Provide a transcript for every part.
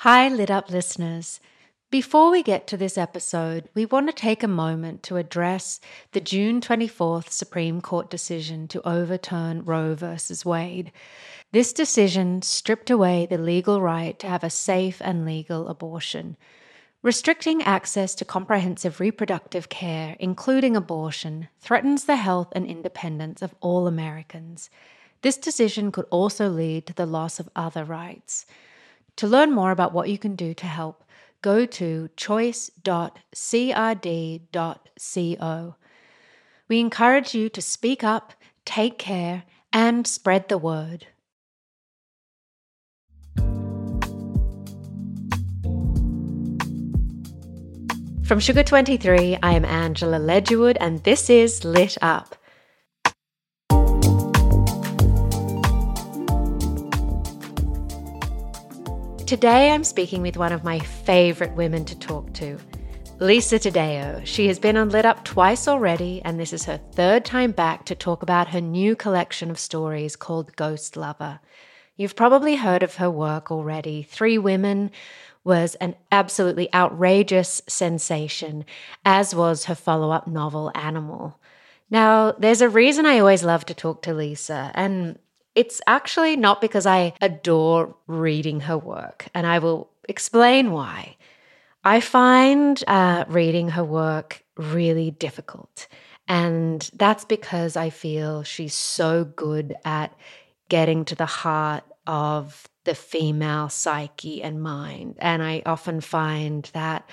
Hi, Lit Up listeners. Before we get to this episode, we want to take a moment to address the June 24th Supreme Court decision to overturn Roe v. Wade. This decision stripped away the legal right to have a safe and legal abortion. Restricting access to comprehensive reproductive care, including abortion, threatens the health and independence of all Americans. This decision could also lead to the loss of other rights. To learn more about what you can do to help, go to choice.crd.co. We encourage you to speak up, take care, and spread the word. From Sugar 23, I am Angela Ledgerwood, and this is Lit Up. Today I'm speaking with one of my favorite women to talk to, Lisa Taddeo. She has been on Lit Up twice already, and this is her third time back to talk about her new collection of stories called Ghost Lover. You've probably heard of her work already. Three Women was an absolutely outrageous sensation, as was her follow up novel Animal. Now, there's a reason I always love to talk to Lisa, and it's actually not because I adore reading her work, and I will explain why. I find uh, reading her work really difficult. And that's because I feel she's so good at getting to the heart of the female psyche and mind. And I often find that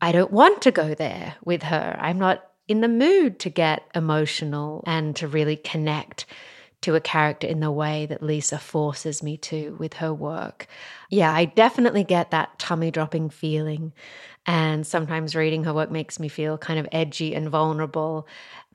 I don't want to go there with her. I'm not in the mood to get emotional and to really connect to a character in the way that Lisa forces me to with her work. Yeah, I definitely get that tummy dropping feeling. And sometimes reading her work makes me feel kind of edgy and vulnerable.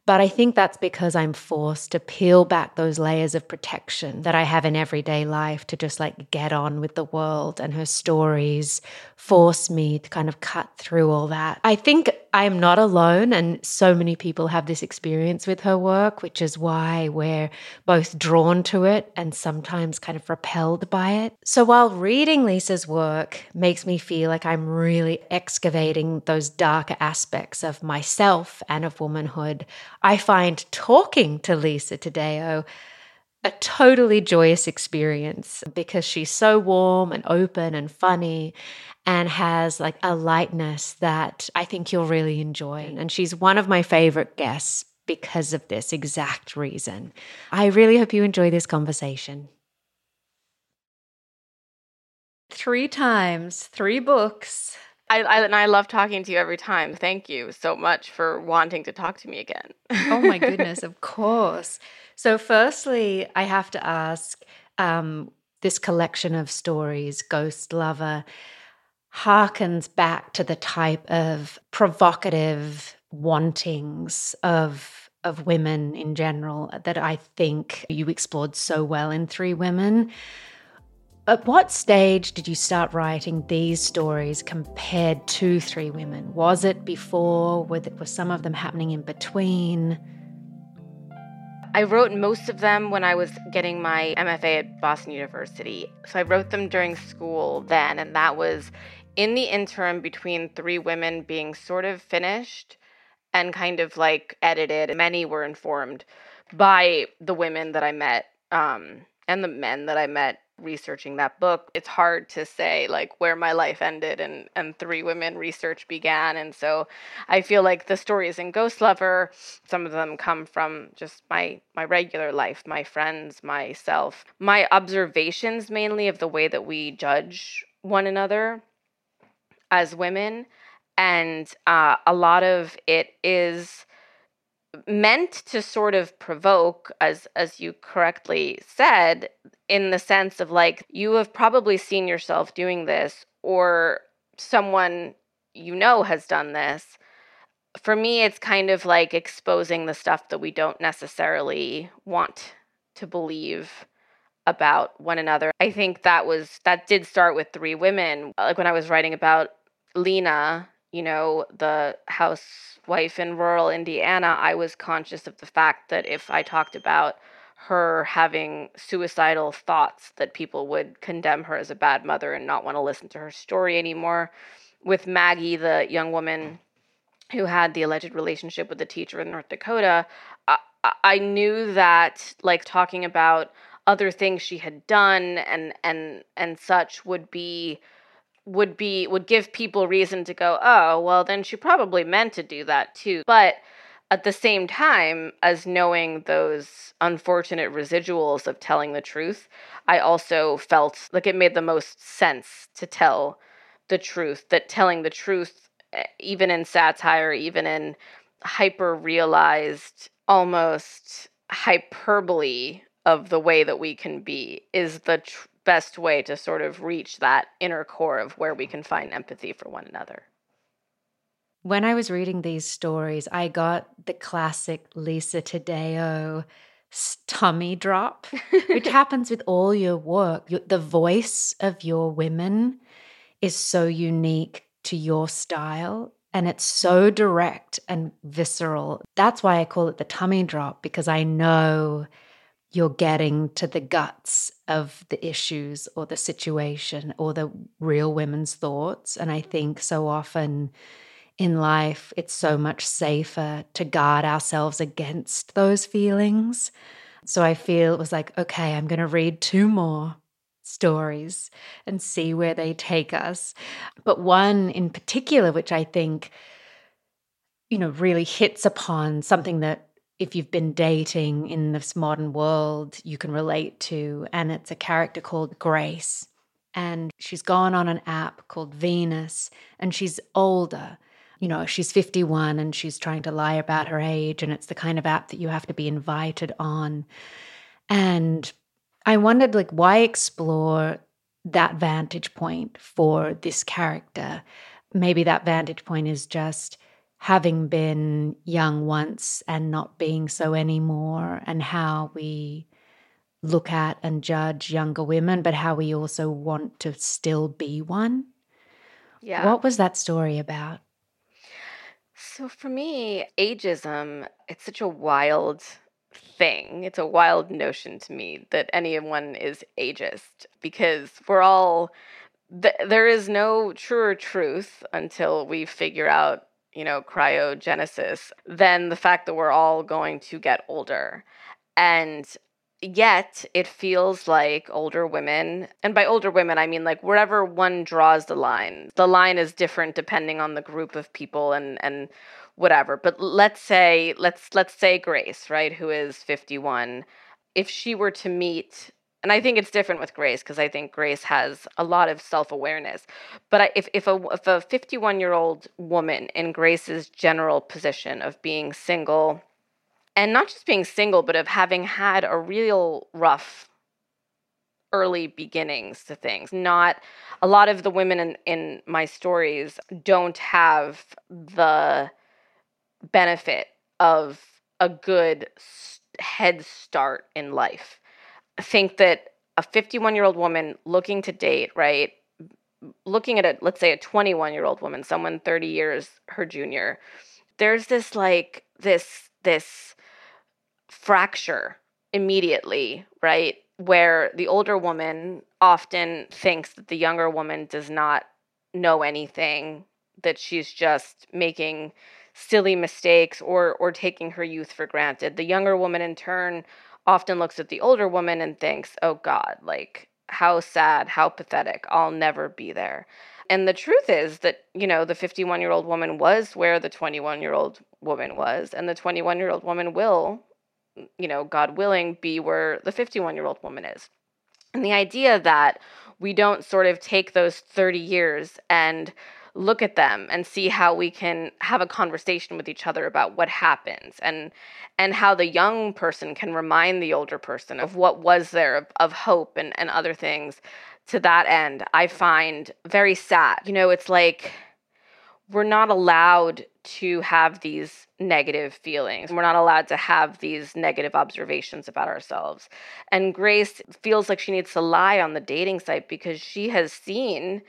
But I think that's because I'm forced to peel back those layers of protection that I have in everyday life to just like get on with the world. And her stories force me to kind of cut through all that. I think I'm not alone, and so many people have this experience with her work, which is why we're both drawn to it and sometimes kind of repelled by it. So while reading Lisa's work makes me feel like I'm really excavating those darker aspects of myself and of womanhood, I find talking to Lisa Taddeo a totally joyous experience because she's so warm and open and funny and has like a lightness that I think you'll really enjoy. And she's one of my favorite guests because of this exact reason. I really hope you enjoy this conversation. Three times, three books. I, I, and I love talking to you every time. Thank you so much for wanting to talk to me again. oh my goodness, of course. So, firstly, I have to ask um, this collection of stories, Ghost Lover, harkens back to the type of provocative wantings of of women in general that I think you explored so well in Three Women. At what stage did you start writing these stories compared to Three Women? Was it before? Were, were some of them happening in between? I wrote most of them when I was getting my MFA at Boston University. So I wrote them during school then, and that was in the interim between three women being sort of finished and kind of like edited. Many were informed by the women that I met um, and the men that I met researching that book it's hard to say like where my life ended and and three women research began and so i feel like the stories in ghost lover some of them come from just my my regular life my friends myself my observations mainly of the way that we judge one another as women. And uh, a lot of it is meant to sort of provoke as as you correctly said in the sense of like you have probably seen yourself doing this or someone you know has done this. For me it's kind of like exposing the stuff that we don't necessarily want to believe about one another. I think that was that did start with three women. Like when i was writing about lena you know, the housewife in rural Indiana, I was conscious of the fact that if I talked about her having suicidal thoughts, that people would condemn her as a bad mother and not want to listen to her story anymore. With Maggie, the young woman who had the alleged relationship with the teacher in North Dakota, I, I knew that, like, talking about other things she had done and and and such would be would be would give people reason to go, "Oh, well then she probably meant to do that too." But at the same time as knowing those unfortunate residuals of telling the truth, I also felt like it made the most sense to tell the truth, that telling the truth eh, even in satire, even in hyper realized almost hyperbole of the way that we can be is the tr- best way to sort of reach that inner core of where we can find empathy for one another. When I was reading these stories, I got the classic Lisa Taddeo tummy drop, which happens with all your work. The voice of your women is so unique to your style and it's so mm. direct and visceral. That's why I call it the tummy drop because I know you're getting to the guts of the issues or the situation or the real women's thoughts. And I think so often in life, it's so much safer to guard ourselves against those feelings. So I feel it was like, okay, I'm going to read two more stories and see where they take us. But one in particular, which I think, you know, really hits upon something that if you've been dating in this modern world, you can relate to. And it's a character called Grace. And she's gone on an app called Venus, and she's older. You know, she's 51 and she's trying to lie about her age. And it's the kind of app that you have to be invited on. And I wondered, like, why explore that vantage point for this character? Maybe that vantage point is just having been young once and not being so anymore, and how we look at and judge younger women, but how we also want to still be one. Yeah. What was that story about? So for me, ageism, it's such a wild thing. It's a wild notion to me that anyone is ageist because we're all th- there is no truer truth until we figure out you know, cryogenesis than the fact that we're all going to get older. And yet it feels like older women, and by older women, I mean like wherever one draws the line, the line is different depending on the group of people and, and, whatever but let's say let's let's say grace right who is 51 if she were to meet and I think it's different with Grace because I think Grace has a lot of self awareness. But if if a if a 51 year old woman in Grace's general position of being single, and not just being single, but of having had a real rough early beginnings to things. Not a lot of the women in, in my stories don't have the benefit of a good head start in life think that a 51 year old woman looking to date, right? Looking at a, let's say, a 21 year old woman, someone 30 years her junior, there's this like, this, this fracture immediately, right? Where the older woman often thinks that the younger woman does not know anything, that she's just making silly mistakes or or taking her youth for granted. The younger woman in turn often looks at the older woman and thinks, oh God, like how sad, how pathetic, I'll never be there. And the truth is that, you know, the 51 year old woman was where the 21 year old woman was, and the 21 year old woman will, you know, God willing, be where the 51 year old woman is. And the idea that we don't sort of take those 30 years and look at them and see how we can have a conversation with each other about what happens and and how the young person can remind the older person of what was there of, of hope and, and other things to that end i find very sad you know it's like we're not allowed to have these negative feelings. We're not allowed to have these negative observations about ourselves. And Grace feels like she needs to lie on the dating site because she has seen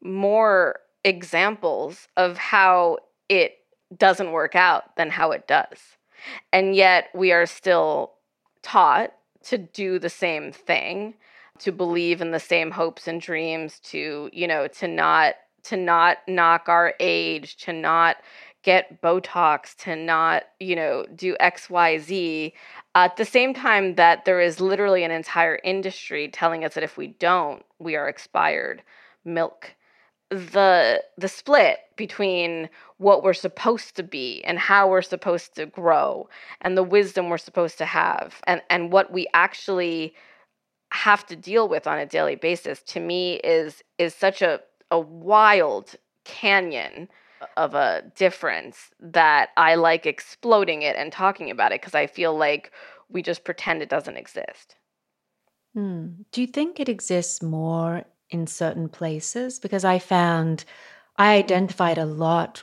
more examples of how it doesn't work out than how it does. And yet we are still taught to do the same thing, to believe in the same hopes and dreams, to, you know, to not to not knock our age, to not get Botox, to not, you know, do XYZ. At the same time that there is literally an entire industry telling us that if we don't, we are expired milk. The the split between what we're supposed to be and how we're supposed to grow and the wisdom we're supposed to have and, and what we actually have to deal with on a daily basis to me is is such a a wild canyon of a difference that I like exploding it and talking about it because I feel like we just pretend it doesn't exist. Hmm. Do you think it exists more in certain places? Because I found I identified a lot.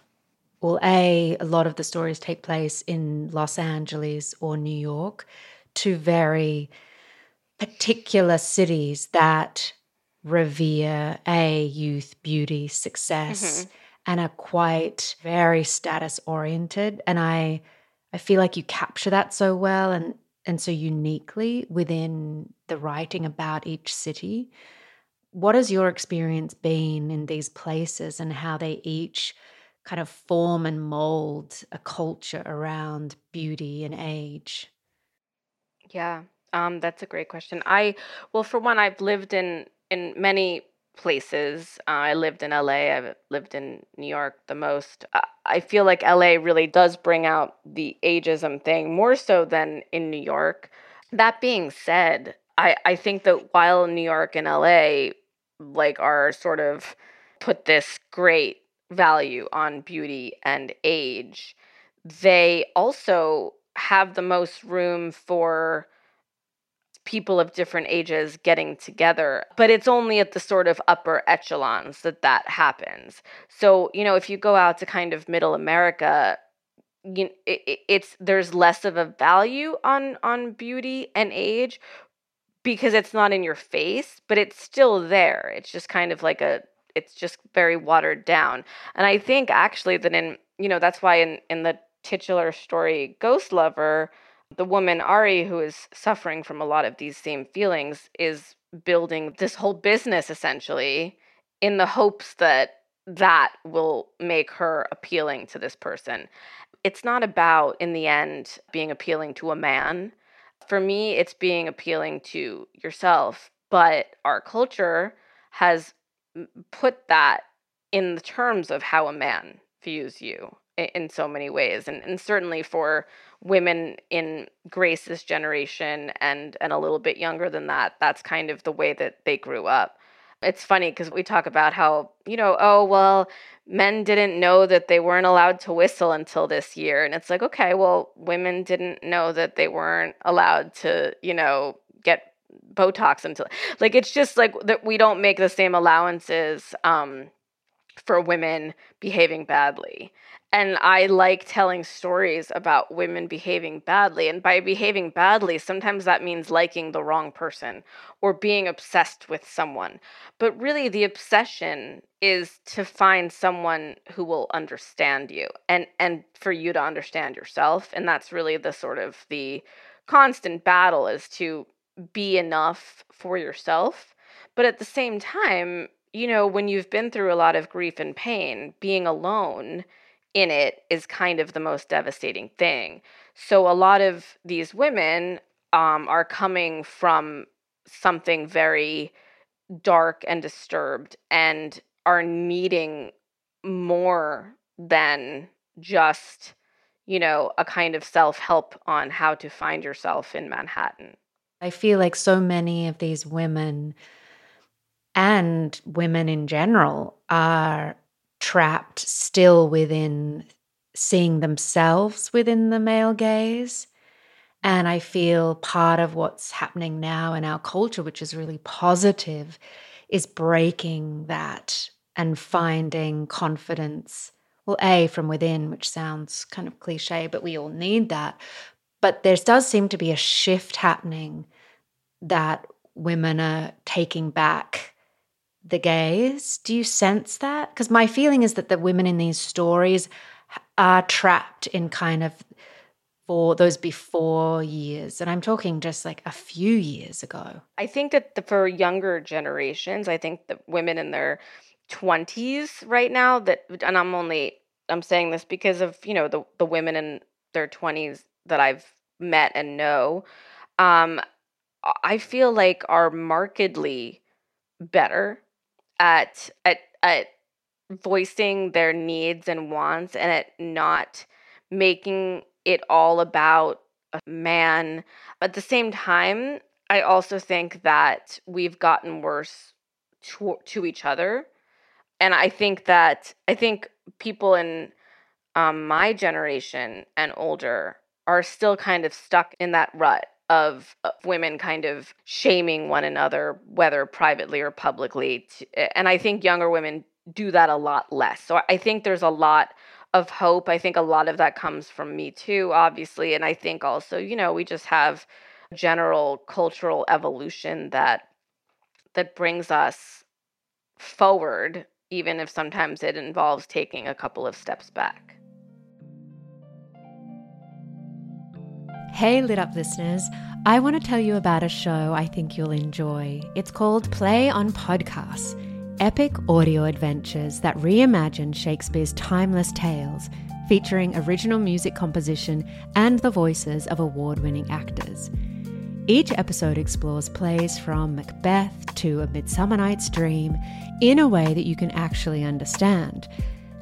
Well, A, a lot of the stories take place in Los Angeles or New York, two very particular cities that revere a youth beauty success mm-hmm. and are quite very status oriented and i i feel like you capture that so well and and so uniquely within the writing about each city what has your experience been in these places and how they each kind of form and mold a culture around beauty and age yeah um, that's a great question i well for one i've lived in in many places. Uh, I lived in LA, I've lived in New York the most. I feel like LA really does bring out the ageism thing more so than in New York. That being said, I, I think that while New York and LA like are sort of put this great value on beauty and age, they also have the most room for people of different ages getting together but it's only at the sort of upper echelons that that happens. So you know if you go out to kind of middle america you, it, it's there's less of a value on on beauty and age because it's not in your face but it's still there it's just kind of like a it's just very watered down and i think actually that in you know that's why in in the titular story ghost lover the woman Ari, who is suffering from a lot of these same feelings, is building this whole business essentially in the hopes that that will make her appealing to this person. It's not about, in the end, being appealing to a man. For me, it's being appealing to yourself. But our culture has put that in the terms of how a man views you in so many ways. And, and certainly for women in Grace's generation and and a little bit younger than that, that's kind of the way that they grew up. It's funny because we talk about how, you know, oh, well, men didn't know that they weren't allowed to whistle until this year. And it's like, okay, well, women didn't know that they weren't allowed to, you know, get Botox until like it's just like that we don't make the same allowances um for women behaving badly and I like telling stories about women behaving badly. And by behaving badly, sometimes that means liking the wrong person or being obsessed with someone. But really, the obsession is to find someone who will understand you and, and for you to understand yourself. And that's really the sort of the constant battle is to be enough for yourself. But at the same time, you know, when you've been through a lot of grief and pain, being alone in it is kind of the most devastating thing. So a lot of these women um, are coming from something very dark and disturbed and are needing more than just you know a kind of self-help on how to find yourself in manhattan i feel like so many of these women and women in general are trapped still within seeing themselves within the male gaze. And I feel part of what's happening now in our culture, which is really positive, is breaking that and finding confidence. Well, A, from within, which sounds kind of cliche, but we all need that. But there does seem to be a shift happening that women are taking back the gaze. Do you sense that? Because my feeling is that the women in these stories are trapped in kind of for those before years. And I'm talking just like a few years ago. I think that the, for younger generations, I think that women in their 20s right now that and I'm only I'm saying this because of, you know, the the women in their 20s that I've met and know. Um I feel like are markedly better at at at voicing their needs and wants and at not making it all about a man. At the same time, I also think that we've gotten worse to, to each other. And I think that I think people in um, my generation and older are still kind of stuck in that rut of, of women kind of shaming one another, whether privately or publicly. And I think younger women do that a lot less. So I think there's a lot of hope. I think a lot of that comes from me too, obviously. And I think also, you know, we just have general cultural evolution that that brings us forward, even if sometimes it involves taking a couple of steps back. Hey, lit up listeners. I want to tell you about a show I think you'll enjoy. It's called Play on Podcasts epic audio adventures that reimagine Shakespeare's timeless tales, featuring original music composition and the voices of award winning actors. Each episode explores plays from Macbeth to A Midsummer Night's Dream in a way that you can actually understand,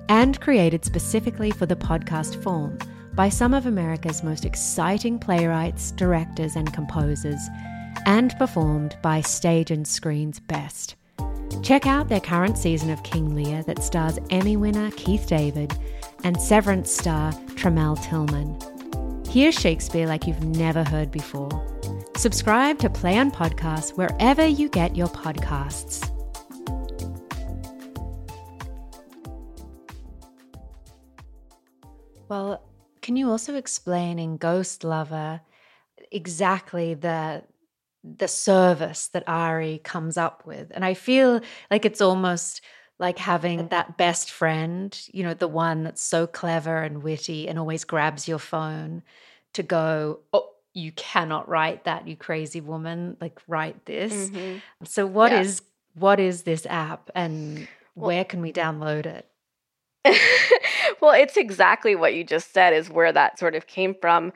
and created specifically for the podcast form by some of America's most exciting playwrights, directors, and composers, and performed by Stage and Screen's best. Check out their current season of King Lear that stars Emmy winner Keith David and Severance star Tramell Tillman. Hear Shakespeare like you've never heard before. Subscribe to Play on Podcasts wherever you get your podcasts. Well, can you also explain in Ghost Lover exactly the the service that Ari comes up with. And I feel like it's almost like having that best friend, you know, the one that's so clever and witty and always grabs your phone to go, oh, you cannot write that, you crazy woman. Like write this. Mm-hmm. So what yeah. is what is this app and well, where can we download it? well, it's exactly what you just said is where that sort of came from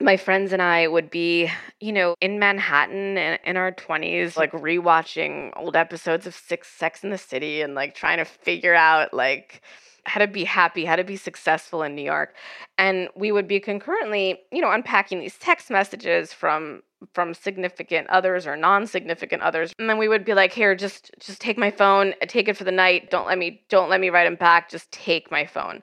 my friends and I would be, you know, in Manhattan in, in our 20s, like rewatching old episodes of Six Sex in the City and like trying to figure out like how to be happy, how to be successful in New York. And we would be concurrently, you know, unpacking these text messages from from significant others or non-significant others. And then we would be like here just just take my phone take it for the night. Don't let me don't let me write him back. Just take my phone.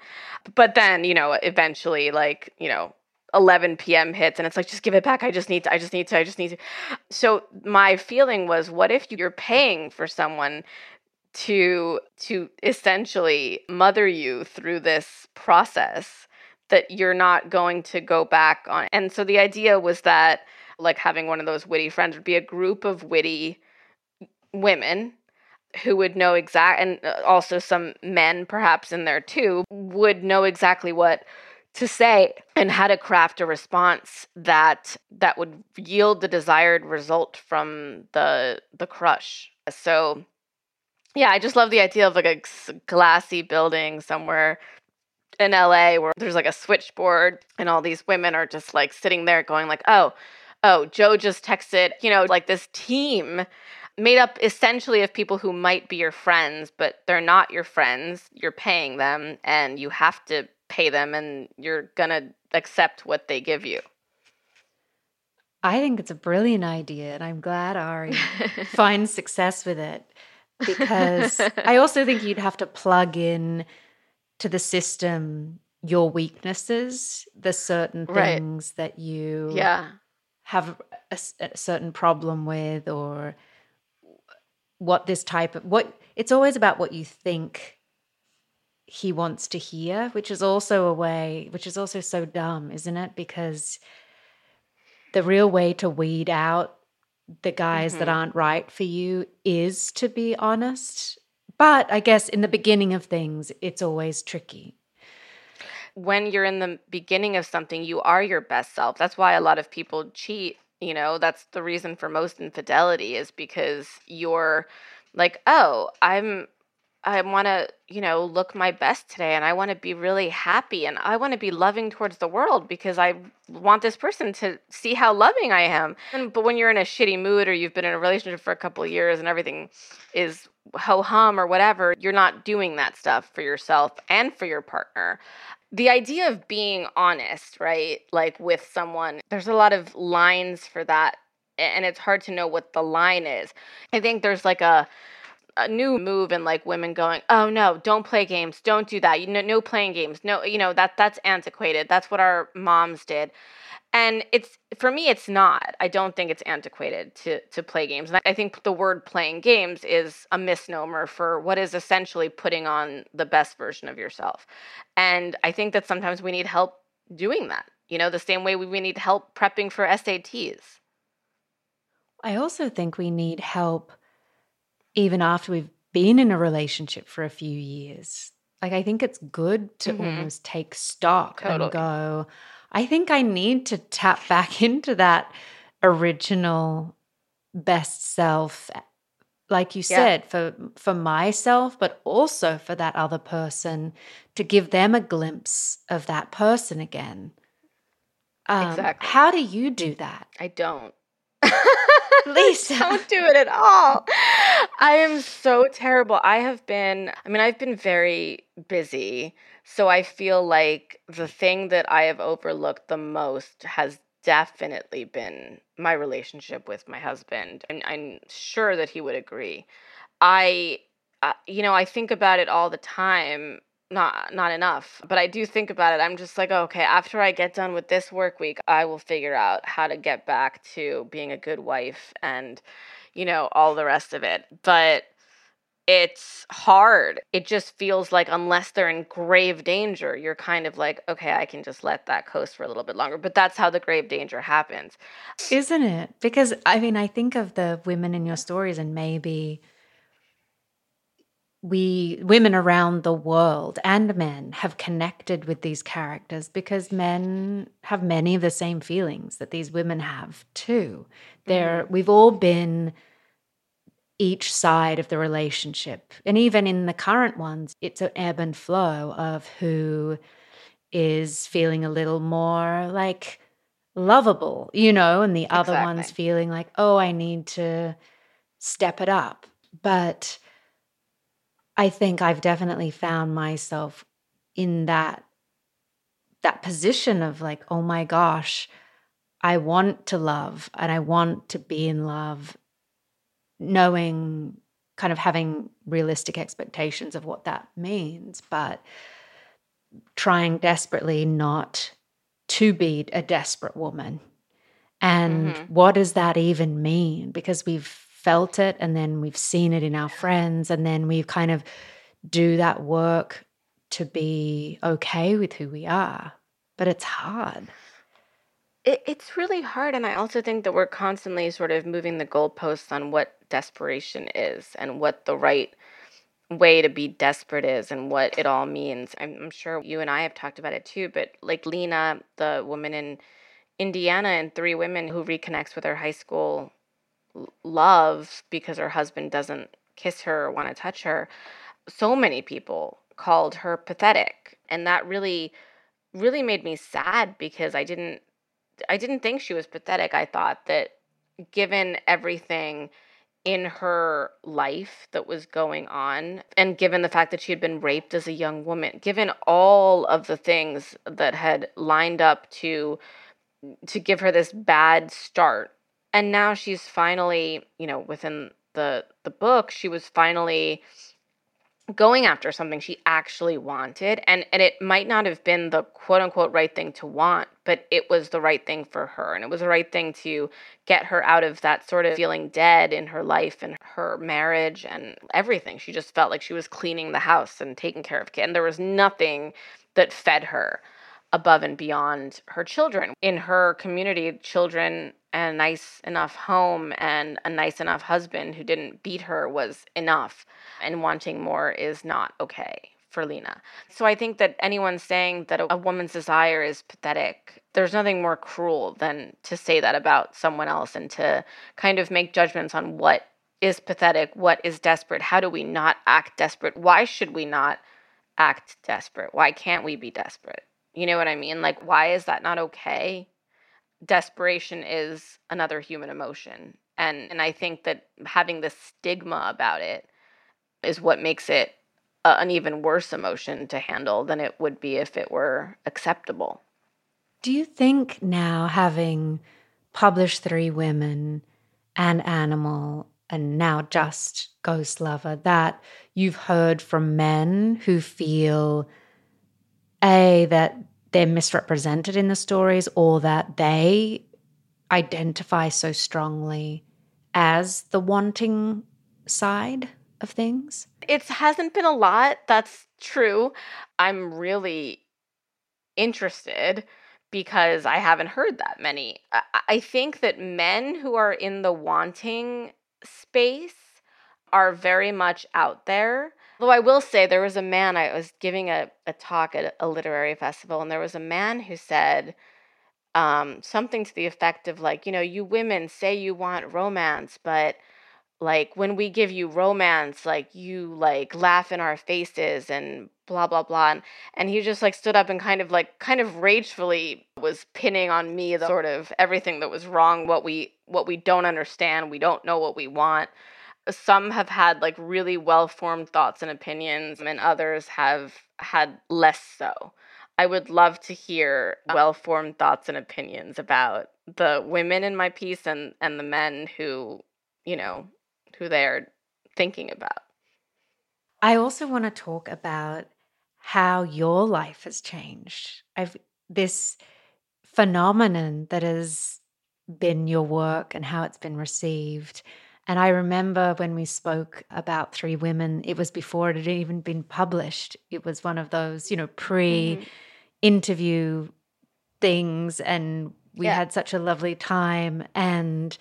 But then you know eventually like you know 11 p.m. hits and it's like just give it back. I just need to I just need to I just need to. So my feeling was what if you're paying for someone to to essentially mother you through this process that you're not going to go back on? And so the idea was that like having one of those witty friends would be a group of witty women who would know exact and uh, also some men perhaps in there too would know exactly what to say and how to craft a response that that would yield the desired result from the the crush. So yeah i just love the idea of like a glassy building somewhere in LA where there's like a switchboard and all these women are just like sitting there going like oh oh Joe just texted you know like this team made up essentially of people who might be your friends but they're not your friends you're paying them and you have to pay them and you're going to accept what they give you. I think it's a brilliant idea, and I'm glad Ari finds success with it because I also think you'd have to plug in to the system your weaknesses, the certain Right. things that you Yeah. Have a certain problem with, or what this type of what it's always about what you think he wants to hear, which is also a way, which is also so dumb, isn't it? Because the real way to weed out the guys that Mhm. aren't right for you is to be honest. But I guess in the beginning of things, it's always tricky. When you're in the beginning of something, you are your best self. That's why a lot of people cheat. You know, that's the reason for most infidelity is because you're like, oh, I'm, I want to, you know, look my best today and I want to be really happy and I want to be loving towards the world because I want this person to see how loving I am. And, but when you're in a shitty mood or you've been in a relationship for a couple years and everything is ho hum or whatever, you're not doing that stuff for yourself and for your partner the idea of being honest, right? Like with someone, there's a lot of lines for that, and it's hard to know what the line is. I think there's like a a new move in like women going, "Oh no, don't play games. Don't do that. You know, no playing games. No, you know, that that's antiquated. That's what our moms did." And it's for me it's not. I don't think it's antiquated to to play games. And I think the word playing games is a misnomer for what is essentially putting on the best version of yourself. And I think that sometimes we need help doing that. You know, the same way we we need help prepping for SATs. I also think we need help even after we've been in a relationship for a few years. Like, I think it's good to Mhm. almost take stock Totally. and go, I think I need to tap back into that original best self like you Yeah. said for for myself but also for that other person to give them a glimpse of that person again um, Exactly. how do you do that I don't. Lisa. I don't do it at all. I am so terrible. I have been, I mean, I've been very busy. So I feel like the thing that I have overlooked the most has definitely been my relationship with my husband. And I'm sure that he would agree. I, uh, you know, I think about it all the time. Not not enough, but I do think about it. I'm just like, okay, after I get done with this work week, I will figure out how to get back to being a good wife and, you know, all the rest of it. But it's hard. It just feels like unless they're in grave danger, you're kind of like, okay, I can just let that coast for a little bit longer. But that's how the grave danger happens. Isn't it? Because I mean, I think of the women in your stories, and maybe we, women around the world and men, have connected with these characters because men have many of the same feelings that these women have too. They're, mm-hmm. we've all been each side of the relationship. And even in the current ones, it's an ebb and flow of who is feeling a little more like lovable, you know, and the other ones feeling like, oh, I need to step it up. But I think I've definitely found myself in that that position of like, oh my gosh, I want to love and I want to be in love, knowing kind of having realistic expectations of what that means, but trying desperately not to be a desperate woman. And Mhm. what does that even mean? Because we've felt it and then we've seen it in our friends and then we kind of do that work to be okay with who we are. But it's hard. It, it's really hard. And I also think that we're constantly sort of moving the goalposts on what desperation is and what the right way to be desperate is and what it all means. I'm, I'm sure you and I have talked about it too, but like Lena, the woman in Indiana, and three women who reconnects with her high school love because her husband doesn't kiss her or want to touch her. So many people called her pathetic. And that really, really made me sad because I didn't I didn't think she was pathetic. I thought that given everything in her life that was going on, and given the fact that she had been raped as a young woman, given all of the things that had lined up to to give her this bad start. And now she's finally, you know, within the the book, she was finally going after something she actually wanted and and it might not have been the quote unquote right thing to want but it was the right thing for her and it was the right thing to get her out of that sort of feeling dead in her life and her marriage and everything. She just felt like she was cleaning the house and taking care of kids and there was nothing that fed her above and beyond her children. In her community children and a nice enough home and a nice enough husband who didn't beat her was enough. And wanting more is not okay for Lena. So I think that anyone saying that a, woman's desire is pathetic, there's nothing more cruel than to say that about someone else and to kind of make judgments on what is pathetic, what is desperate, how do we not act desperate? Why should we not act desperate? Why can't we be desperate? You know what I mean? Like, why is that not okay? Desperation is another human emotion. And and I think that having the stigma about it is what makes it a, an even worse emotion to handle than it would be if it were acceptable. Do you think now having published Three Women An Animal and now just Ghost Lover that you've heard from men who feel a that they're misrepresented in the stories or that they identify so strongly as the wanting side of things? It hasn't been a lot. That's true. I'm really interested because I haven't heard that many. I think that men who are in the wanting space are very much out there Though I will say, there was a man, I was giving a, a talk at a literary festival, and there was a man who said um, something to the effect of, like, you know, you women say you want romance, but like when we give you romance, like you like laugh in our faces and blah blah blah and, and he just like stood up and kind of like kind of ragefully was pinning on me the sort of everything that was wrong what we what we don't understand we don't know what we want some have had like really well formed thoughts and opinions, and others have had less so. I would love to hear well formed thoughts and opinions about the women in my piece and, and the men who, you know, who they're thinking about. I also want to talk about how your life has changed. I've this phenomenon that has been your work and how it's been received and I remember when we spoke about Three Women, it was before it had even been published. It was one of those, you know, pre interview mm-hmm. things. And we yeah. had such a lovely time. And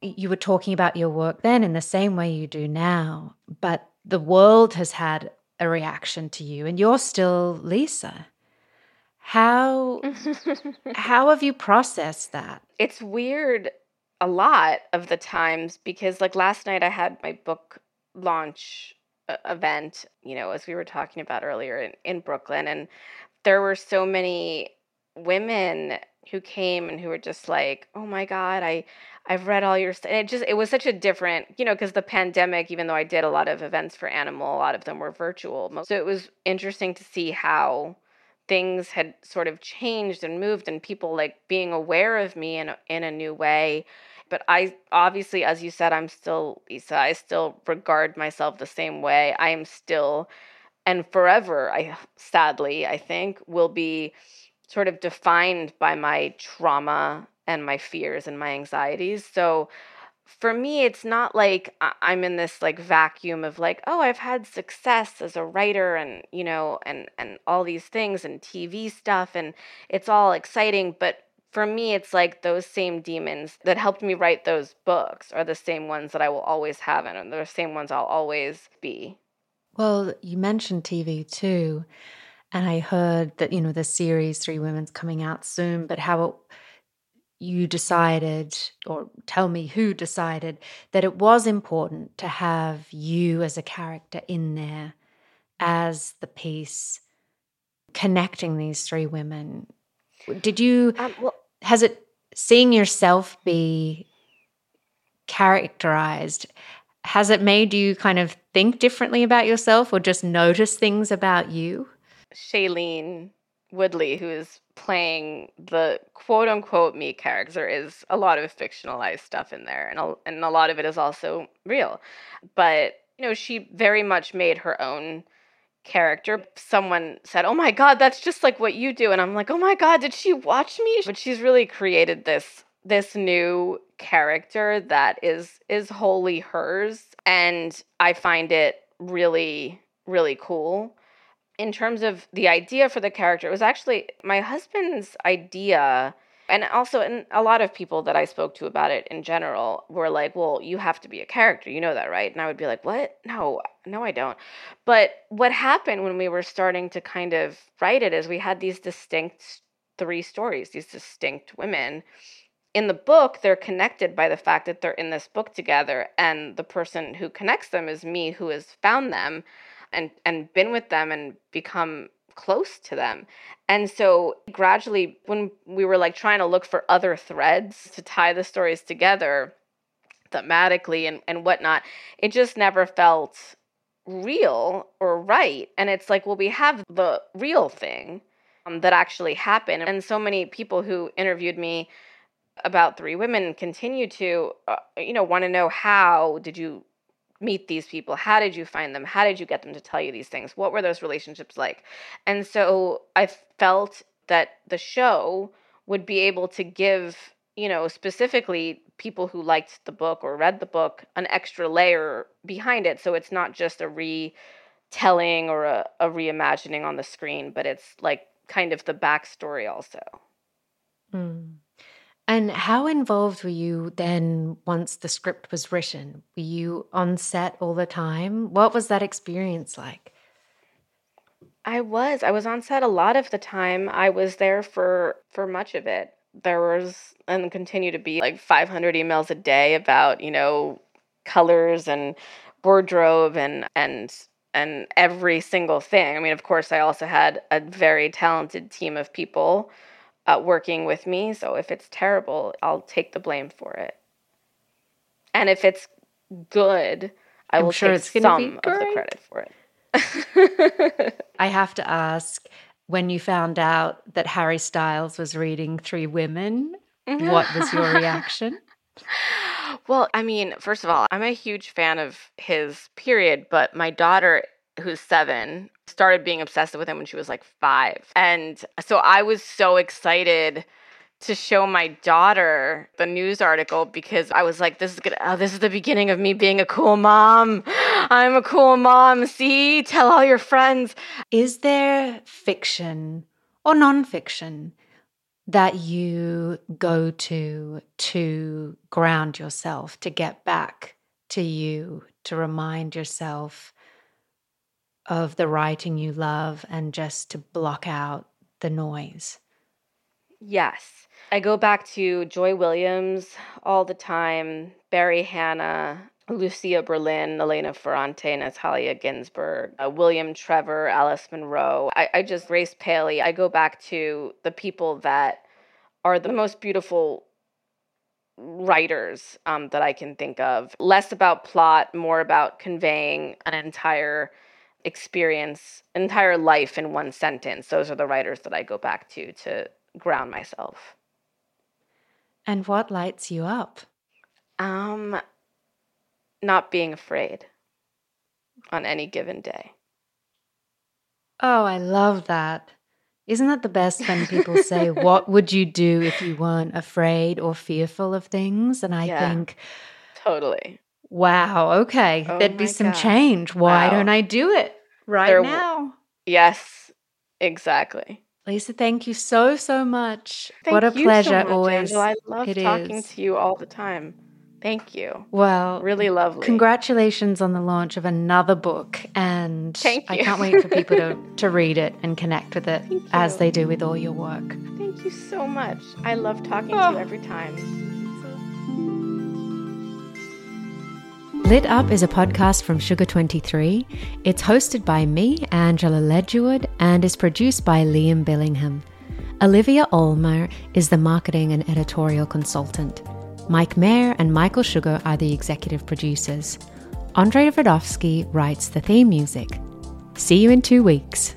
you were talking about your work then in the same way you do now. But the world has had a reaction to you, and you're still Lisa. How how have you processed that? It's weird a lot of the times because like last night I had my book launch uh, event, you know, as we were talking about earlier in, in Brooklyn and there were so many women who came and who were just like, "Oh my god, I I've read all your stuff." And it just it was such a different, you know, because the pandemic, even though I did a lot of events for Animal, a lot of them were virtual. So it was interesting to see how things had sort of changed and moved and people like being aware of me in a, in a new way but i obviously as you said i'm still lisa i still regard myself the same way. I am still and forever i sadly i think will be sort of defined by my trauma and my fears and my anxieties. So for me it's not like i'm in this like vacuum of like oh i've had success as a writer and you know and and all these things and tv stuff and it's all exciting but for me it's like those same demons that helped me write those books are the same ones that i will always have and the same ones i'll always be. Well you mentioned tv too and i heard that you know the series three women's coming out soon but how it you decided, or tell me who decided, that it was important to have you as a character in there as the piece connecting these three women. Did you, um, well, has it, seeing yourself be characterized, has it made you kind of think differently about yourself or just notice things about you? Shailene Woodley, who is playing the quote unquote me character is a lot of fictionalized stuff in there and a, and a lot of it is also real. But you know she very much made her own character. Someone said oh my god that's just like what you do and i'm like oh my god did she watch me? But she's really created this this new character that is is wholly hers and i find it really really cool in terms of the idea for the character, it was actually my husband's idea. And also, and a lot of people that I spoke to about it in general were like, well, you have to be a character. You know that, right? And I would be like, what? No, no, I don't. But what happened when we were starting to kind of write it is we had these distinct three stories, these distinct women. In the book, they're connected by the fact that they're in this book together, and the person who connects them is me who has found them and and been with them and become close to them. And so gradually when we were like trying to look for other threads to tie the stories together thematically and, and whatnot, it just never felt real or right. And it's like, well, we have the real thing um, that actually happened. And so many people who interviewed me about three women continue to, uh, you know, want to know how did you meet these people? How did you find them? How did you get them to tell you these things? What were those relationships like? And so I felt that the show would be able to give, you know, specifically people who liked the book or read the book an extra layer behind it. So it's not just a retelling or a, a reimagining on the screen, but it's like kind of the backstory also. Mm. And how involved were you then once the script was written? Were you on set all the time? What was that experience like? I was. I was on set a lot of the time. I was there for for much of it. There was and continue to be like 500 emails a day about, you know, colors and wardrobe and and and every single thing. I mean, of course, I also had a very talented team of people uh, working with me. So if it's terrible, I'll take the blame for it. And if it's good, I I'm will sure take some of the credit for it. I have to ask when you found out that Harry Styles was reading Three Women, what was your reaction? Well, I mean, first of all, I'm a huge fan of his period, but my daughter who's seven, started being obsessed with him when she was like five. And so I was so excited to show my daughter the news article because I was like, this is gonna, oh, this is the beginning of me being a cool mom. I'm a cool mom. See, tell all your friends. Is there fiction or nonfiction that you go to to ground yourself, to get back to you, to remind yourself of the writing you love and just to block out the noise? Yes. I go back to Joy Williams all the time, Barry Hannah, Lucia Berlin, Elena Ferrante, Natalia Ginzburg, uh, William Trevor, Alice Munro. I, I just, Grace Paley. I go back to the people that are the most beautiful writers um, that I can think of. Less about plot, more about conveying an entire experience entire life in one sentence those are the writers that i go back to to ground myself and what lights you up um not being afraid on any given day oh i love that isn't that the best when people say what would you do if you weren't afraid or fearful of things and i yeah, think totally Wow. Okay. Oh There'd be some God. change. Why wow. don't I do it right there, now? Yes, exactly. Lisa, thank you so, so much. Thank what a pleasure so much, always. Angela. I love it talking is. to you all the time. Thank you. Well, really lovely. Congratulations on the launch of another book. And I can't wait for people to, to read it and connect with it as they do with all your work. Thank you so much. I love talking oh. to you oh. every time. Lit Up is a podcast from Sugar 23. It's hosted by me, Angela Ledgerwood, and is produced by Liam Billingham. Olivia Olmer is the marketing and editorial consultant. Mike Mayer and Michael Sugar are the executive producers. Andrei Vadovsky writes the theme music. See you in two weeks.